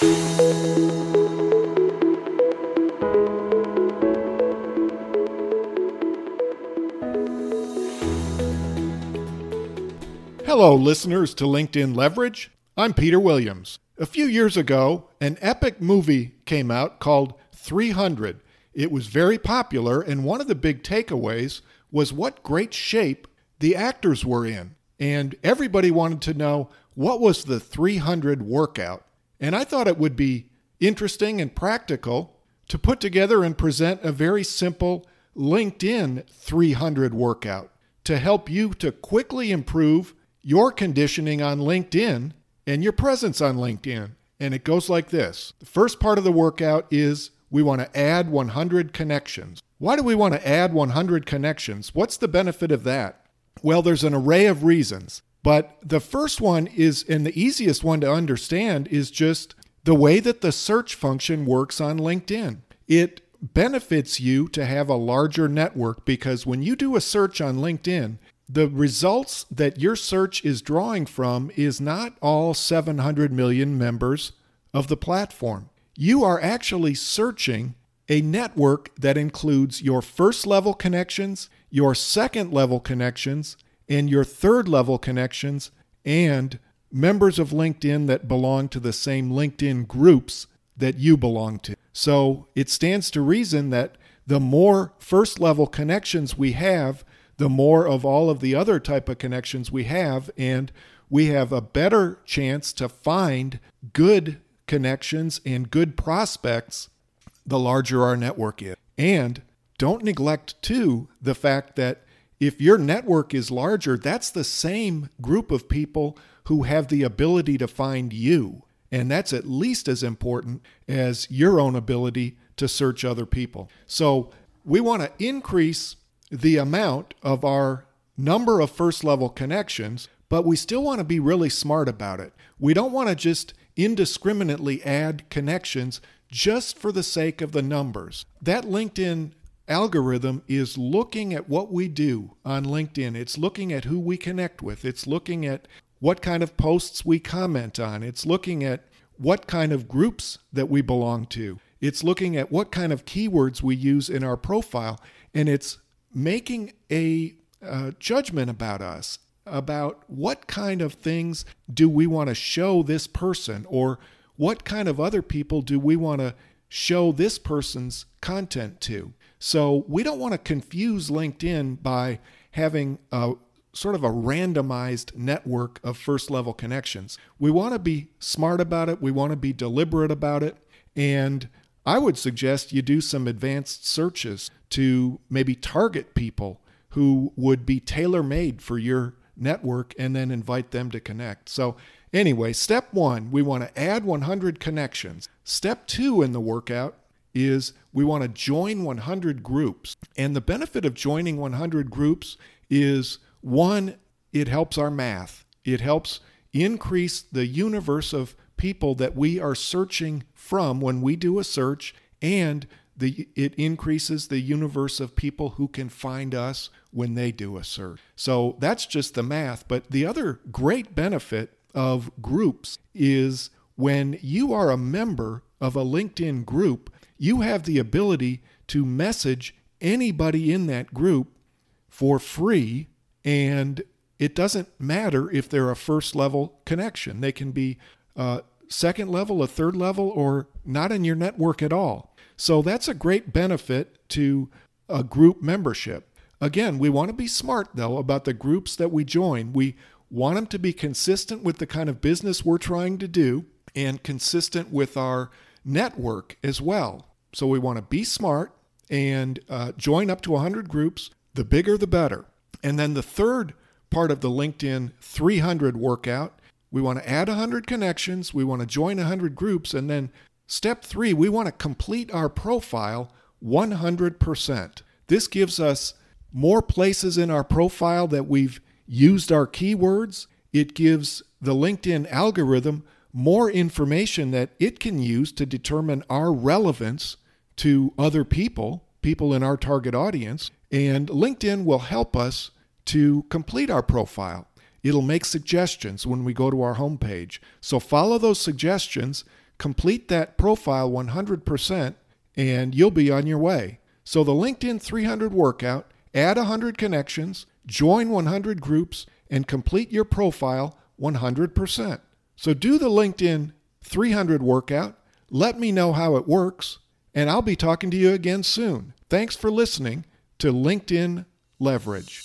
Hello, listeners to LinkedIn Leverage. I'm Peter Williams. A few years ago, an epic movie came out called 300. It was very popular, and one of the big takeaways was what great shape the actors were in. And everybody wanted to know what was the 300 workout. And I thought it would be interesting and practical to put together and present a very simple LinkedIn 300 workout to help you to quickly improve your conditioning on LinkedIn and your presence on LinkedIn. And it goes like this The first part of the workout is we want to add 100 connections. Why do we want to add 100 connections? What's the benefit of that? Well, there's an array of reasons. But the first one is, and the easiest one to understand, is just the way that the search function works on LinkedIn. It benefits you to have a larger network because when you do a search on LinkedIn, the results that your search is drawing from is not all 700 million members of the platform. You are actually searching a network that includes your first level connections, your second level connections, and your third level connections, and members of LinkedIn that belong to the same LinkedIn groups that you belong to. So it stands to reason that the more first level connections we have, the more of all of the other type of connections we have and we have a better chance to find good connections and good prospects the larger our network is. And don't neglect too the fact that if your network is larger, that's the same group of people who have the ability to find you. And that's at least as important as your own ability to search other people. So we want to increase the amount of our number of first level connections, but we still want to be really smart about it. We don't want to just indiscriminately add connections just for the sake of the numbers. That LinkedIn algorithm is looking at what we do on LinkedIn. It's looking at who we connect with. It's looking at what kind of posts we comment on. It's looking at what kind of groups that we belong to. It's looking at what kind of keywords we use in our profile. And it's making a uh, judgment about us, about what kind of things do we want to show this person, or what kind of other people do we want to show this person's content to. So we don't want to confuse LinkedIn by having a sort of a randomized network of first level connections. We want to be smart about it, we want to be deliberate about it, and I would suggest you do some advanced searches to maybe target people who would be tailor made for your network and then invite them to connect. So, anyway, step one, we want to add 100 connections. Step two in the workout is we want to join 100 groups. And the benefit of joining 100 groups is one, it helps our math, it helps increase the universe of people that we are searching from when we do a search and the, it increases the universe of people who can find us when they do a search. So that's just the math. But the other great benefit of groups is when you are a member of a LinkedIn group, you have the ability to message anybody in that group for free. And it doesn't matter if they're a first level connection. They can be a second level, a third level, or not in your network at all. So that's a great benefit to a group membership. Again, we want to be smart though about the groups that we join. We want them to be consistent with the kind of business we're trying to do and consistent with our network as well. So we want to be smart and uh, join up to 100 groups. The bigger, the better. And then the third part of the LinkedIn 300 workout we want to add 100 connections, we want to join 100 groups, and then step three, we want to complete our profile 100%. This gives us more places in our profile that we've used our keywords. It gives the LinkedIn algorithm more information that it can use to determine our relevance to other people, people in our target audience. And LinkedIn will help us to complete our profile. It'll make suggestions when we go to our homepage. So follow those suggestions, complete that profile 100%, and you'll be on your way. So the LinkedIn 300 workout, add 100 connections, join 100 groups, and complete your profile 100%. So do the LinkedIn 300 workout. Let me know how it works, and I'll be talking to you again soon. Thanks for listening to LinkedIn Leverage.